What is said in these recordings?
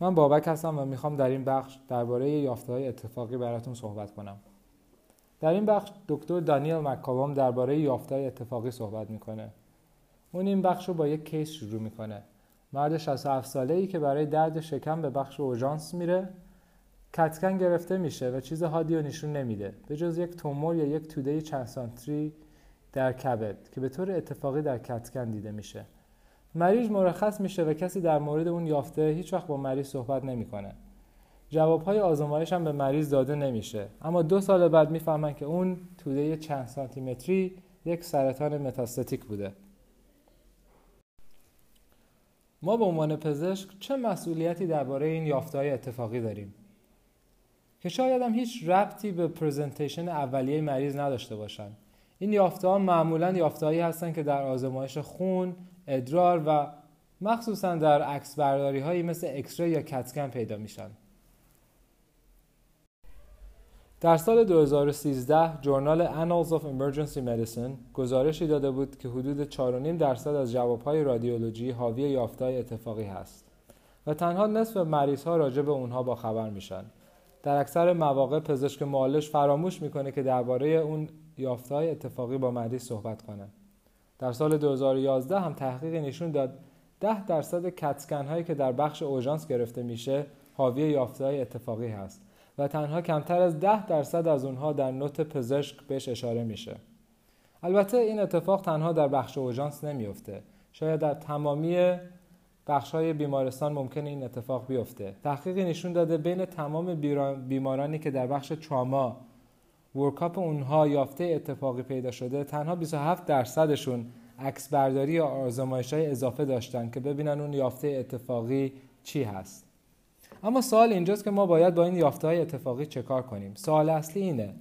من بابک هستم و می‌خوام در این بخش درباره یافته های اتفاقی براتون صحبت کنم. در این بخش دکتر دانیل مکاوام درباره یافته های اتفاقی صحبت می‌کنه. اون این بخش رو با یک کیس شروع می‌کنه. مرد 67 ساله ای که برای درد شکم به بخش اوژانس میره کتکن گرفته میشه و چیز حادی رو نشون نمیده به جز یک تومور یا یک توده چند سانتری در کبد که به طور اتفاقی در کتکن دیده میشه مریض مرخص میشه و کسی در مورد اون یافته هیچ وقت با مریض صحبت نمی‌کنه. جوابهای آزمایش هم به مریض داده نمیشه. اما دو سال بعد می‌فهمن که اون توده چند سانتیمتری یک سرطان متاستاتیک بوده. ما به عنوان پزشک چه مسئولیتی درباره این یافته های اتفاقی داریم؟ که شاید هم هیچ ربطی به پرزنتیشن اولیه مریض نداشته باشن. این یافته ها معمولا یافته هایی هستن که در آزمایش خون ادرار و مخصوصا در عکس برداری هایی مثل اکسره یا کتکن پیدا میشن در سال 2013 جورنال Annals of Emergency Medicine گزارشی داده بود که حدود 4.5 درصد از جوابهای رادیولوژی حاوی یافتهای اتفاقی هست و تنها نصف مریض ها راجع به اونها با خبر میشن. در اکثر مواقع پزشک معالج فراموش می‌کنه که درباره اون یافتهای اتفاقی با مریض صحبت کنه. در سال 2011 هم تحقیقی نشون داد 10 درصد کتسکن هایی که در بخش اوژانس گرفته میشه حاوی یافته های اتفاقی هست و تنها کمتر از 10 درصد از اونها در نوت پزشک بهش اشاره میشه. البته این اتفاق تنها در بخش اوژانس نمیفته. شاید در تمامی بخش های بیمارستان ممکن این اتفاق بیفته. تحقیقی نشون داده بین تمام بیمارانی که در بخش تراما ورکاپ اونها یافته اتفاقی پیدا شده تنها 27 درصدشون عکس برداری یا آزمایش های اضافه داشتن که ببینن اون یافته اتفاقی چی هست. اما سوال اینجاست که ما باید با این یافته های اتفاقی چه کار کنیم؟ سوال اصلی اینه.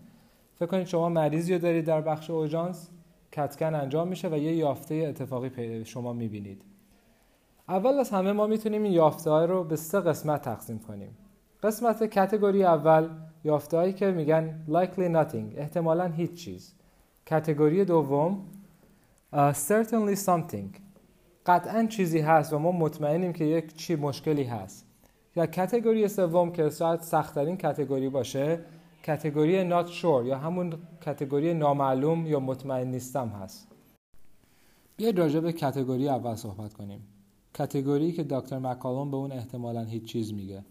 فکر کنید شما مریضی رو دارید در بخش اوژانس کتکن انجام میشه و یه یافته اتفاقی شما می‌بینید. اول از همه ما می‌تونیم این یافته های رو به سه قسمت تقسیم کنیم. قسمت کتگوری اول یافته هایی که میگن likely nothing احتمالا هیچ چیز. کتگوری دوم uh, certainly something. قطعا چیزی هست و ما مطمئنیم که یک چی مشکلی هست. یا کتگوری سوم که شاید سختترین کتگوری باشه کتگوری not sure یا همون کتگوری نامعلوم یا مطمئن نیستم هست. بیاید راجع به کتگوری اول صحبت کنیم. کتگوری که دکتر مکالون به اون احتمالا هیچ چیز میگه.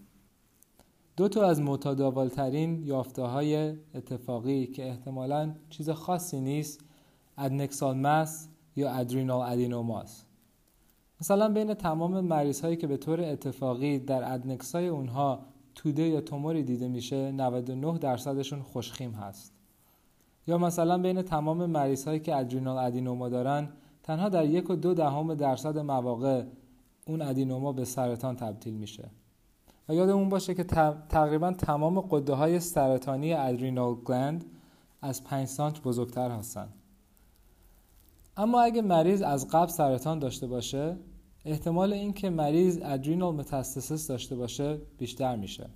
دو تا از متداولترین یافته های اتفاقی که احتمالا چیز خاصی نیست ادنکسال مس یا ادرینال ادینوماس مثلا بین تمام مریض هایی که به طور اتفاقی در ادنکسای اونها توده یا توموری دیده میشه 99 درصدشون خوشخیم هست. یا مثلا بین تمام مریض هایی که ادرینال ادینوما دارن تنها در یک و دو دهم درصد مواقع اون ادینوما به سرطان تبدیل میشه. و یادمون باشه که تقریبا تمام قده های سرطانی ادرینال گلند از 5 سانت بزرگتر هستن. اما اگه مریض از قبل سرطان داشته باشه احتمال اینکه مریض adrenal metastasis داشته باشه بیشتر میشه.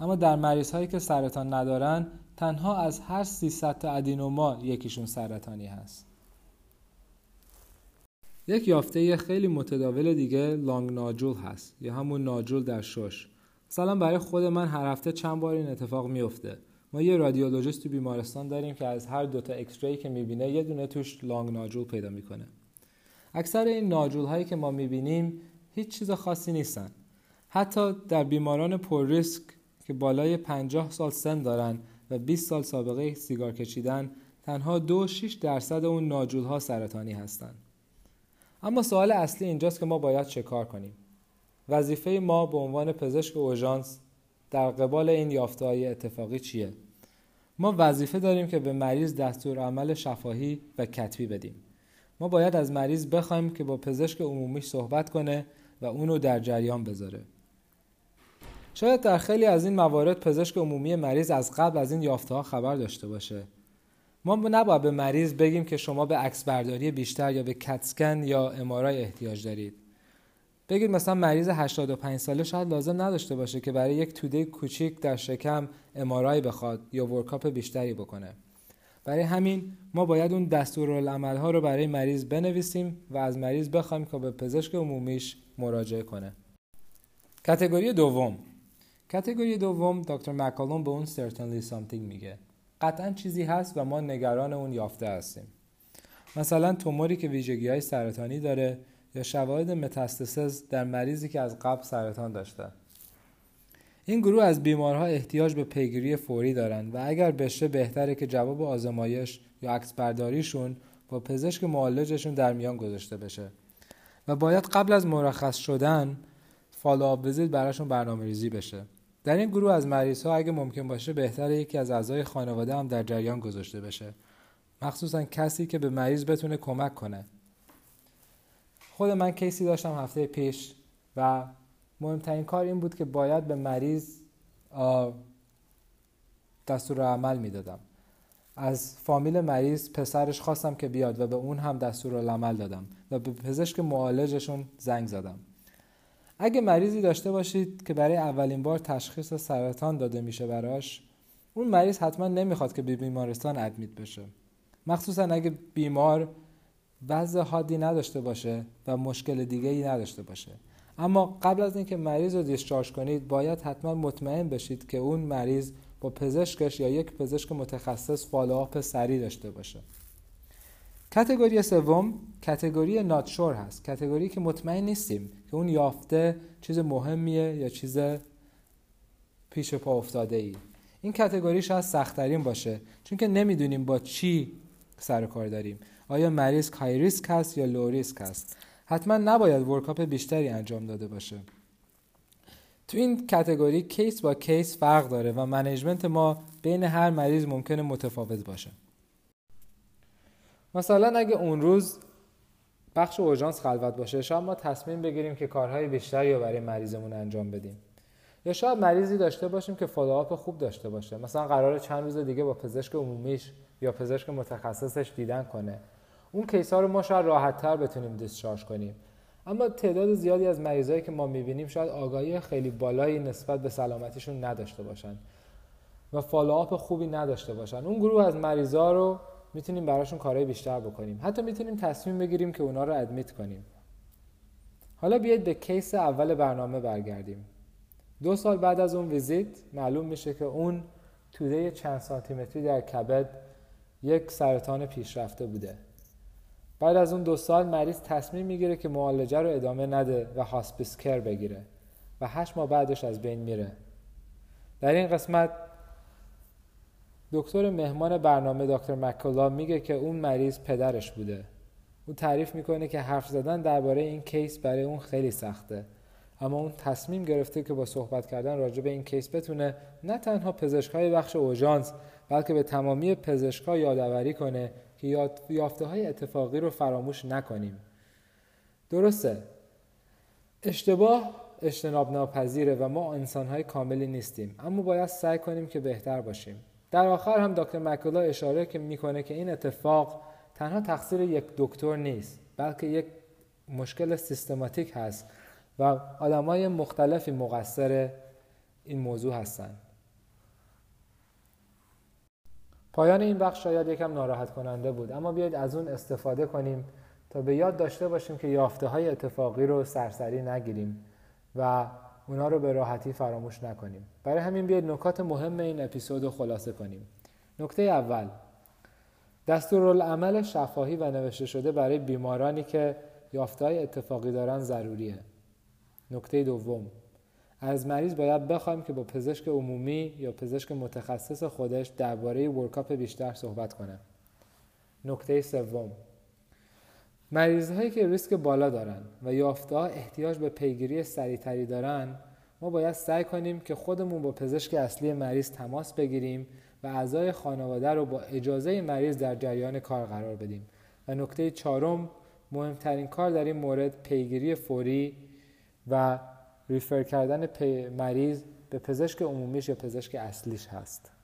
اما در مریض هایی که سرطان ندارن تنها از هر 300 تا adenoma یکیشون سرطانی هست. یک یافته خیلی متداول دیگه lung nodule هست یا همون nodule در شش. مثلا برای خود من هر هفته چند بار این اتفاق میفته. ما یه رادیولوژیست تو بیمارستان داریم که از هر دوتا عکس که می‌بینه یه دونه توش lung nodule پیدا می‌کنه. اکثر این ناجول هایی که ما می‌بینیم هیچ چیز خاصی نیستن. حتی در بیماران پر ریسک که بالای 50 سال سن دارن و 20 سال سابقه سیگار کشیدن تنها دو 6 درصد اون ناجول ها سرطانی هستند. اما سوال اصلی اینجاست که ما باید چه کار کنیم؟ وظیفه ما به عنوان پزشک اوژانس در قبال این یافته های اتفاقی چیه؟ ما وظیفه داریم که به مریض دستور عمل شفاهی و کتبی بدیم. ما باید از مریض بخوایم که با پزشک عمومی صحبت کنه و اونو در جریان بذاره. شاید در خیلی از این موارد پزشک عمومی مریض از قبل از این یافته ها خبر داشته باشه. ما نباید به مریض بگیم که شما به عکس برداری بیشتر یا به کتسکن یا امارای احتیاج دارید. بگید مثلا مریض 85 ساله شاید لازم نداشته باشه که برای یک توده کوچیک در شکم امارای بخواد یا ورکاپ بیشتری بکنه. برای همین ما باید اون دستورالعمل ها رو برای مریض بنویسیم و از مریض بخوایم که به پزشک عمومیش مراجعه کنه. کتگوری دوم. کتگوری دوم دکتر مکالون به اون certainly something میگه. قطعا چیزی هست و ما نگران اون یافته هستیم. مثلا توموری که ویژگی های سرطانی داره یا شواهد متاستسز در مریضی که از قبل سرطان داشته. این گروه از بیمارها احتیاج به پیگیری فوری دارند و اگر بشه بهتره که جواب آزمایش یا عکس برداریشون با پزشک معالجشون در میان گذاشته بشه. و باید قبل از مرخص شدن follow-up visit براشون برنامه ریزی بشه. در این گروه از مریض ها اگه ممکن باشه بهتره یکی از اعضای خانواده هم در جریان گذاشته بشه. مخصوصا کسی که به مریض بتونه کمک کنه. خود من case ی داشتم هفته پیش و مهمترین کار این بود که باید به مریض دستور عمل می‌دادم. از فامیل مریض پسرش خواستم که بیاد و به اون هم دستور عمل دادم و به پزشک معالجشون زنگ زدم. اگه مریضی داشته باشید که برای اولین بار تشخیص سرطان داده میشه براش اون مریض حتما نمی‌خواد که به بیمارستان ادمیت بشه. مخصوصا اگه بیمار وضع حادی نداشته باشه و مشکل دیگه ای نداشته باشه. اما قبل از اینکه مریض رو دیسچارج کنید باید حتما مطمئن بشید که اون مریض با پزشکش یا یک پزشک متخصص follow-up سریع داشته باشه. category سوم category not sure هست. category که مطمئن نیستیم که اون یافته چیز مهمیه یا چیز پیش پا افتاده ای این category شاید سختترین باشه چون که نمی‌دونیم با چی سر کار داریم. آیا مریض high risk هست یا low risk هست؟ حتما نباید workup بیشتری انجام داده باشه. تو این category case با case فرق داره و management ما بین هر مریض ممکنه متفاوت باشه. مثلا اگه اون روز بخش اورژانس خلوت باشه شاید ما تصمیم بگیریم که کارهای بیشتری رو برای مریضمون انجام بدیم. یا شاید مریضی داشته باشیم که follow-up خوب داشته باشه. مثلا قرار چند روز دیگه با پزشک عمومیش یا پزشک متخصصش دیدن کنه. اون case ها رو ما شاید راحت تر بتونیم discharge کنیم. اما تعداد زیادی از مریضایی که ما می‌بینیم شاید آگاهی خیلی بالایی نسبت به سلامتیشون نداشته باشن و follow-up خوبی نداشته باشن. اون گروه از مریضا رو می‌تونیم براشون کارهای بیشتر بکنیم. حتی می‌تونیم تصمیم بگیریم که اونا رو admit کنیم. حالا بیاید به case اول برنامه برگردیم. دو سال بعد از اون ویزیت معلوم میشه که اون توده چند سانتیمتری در کبد یک سرطان پیشرفته بوده. بعد از اون دو سال مریض تصمیم می‌گیره که معالجه رو ادامه نده و hospice care بگیره و هشت ماه بعدش از بین میره. در این قسمت دکتر مهمان برنامه دکتر مکولا میگه که اون مریض پدرش بوده. او تعریف می‌کنه که حرف زدن درباره این case برای اون خیلی سخته. اما اون تصمیم گرفته که با صحبت کردن راجع به این case بتونه نه تنها پزشکای بخش اورژانس بلکه به تمامی پزشکا یادآوری کنه که یافته های اتفاقی رو فراموش نکنیم. درسته. اشتباه اجتناب ناپذیره و ما انسان های کاملی نیستیم. اما باید سعی کنیم که بهتر باشیم. در آخر هم دکتر مکولا اشاره که می‌کنه که این اتفاق تنها تقصیر یک دکتر نیست بلکه یک مشکل سیستماتیک هست و آدمای مختلفی مقصر این موضوع هستند پایان این بخش شاید یکم ناراحت کننده بود. اما بیاید از اون استفاده کنیم تا به یاد داشته باشیم که یافته های اتفاقی رو سرسری نگیریم و اونا رو به راحتی فراموش نکنیم. برای همین بیاید نکات مهم این اپیزود رو خلاصه کنیم. نکته اول دستورالعمل شفاهی و نوشته شده برای بیمارانی که یافته های اتفاقی دارن ضروریه. نکته دوم از مریض باید بخوایم که با پزشک عمومی یا پزشک متخصص خودش درباره ورکاپ بیشتر صحبت کنه. نکته سوم مریض هایی که ریسک بالا دارن و یافته احتیاج به پیگیری سریعتری دارن ما باید سعی کنیم که خودمون با پزشک اصلی مریض تماس بگیریم و اعضای خانواده رو با اجازه مریض در جریان کار قرار بدیم و نکته چهارم مهمترین کار در این مورد پیگیری فوری و ریفر کردن مریض به پزشک عمومیش یا پزشک اصلیش هست.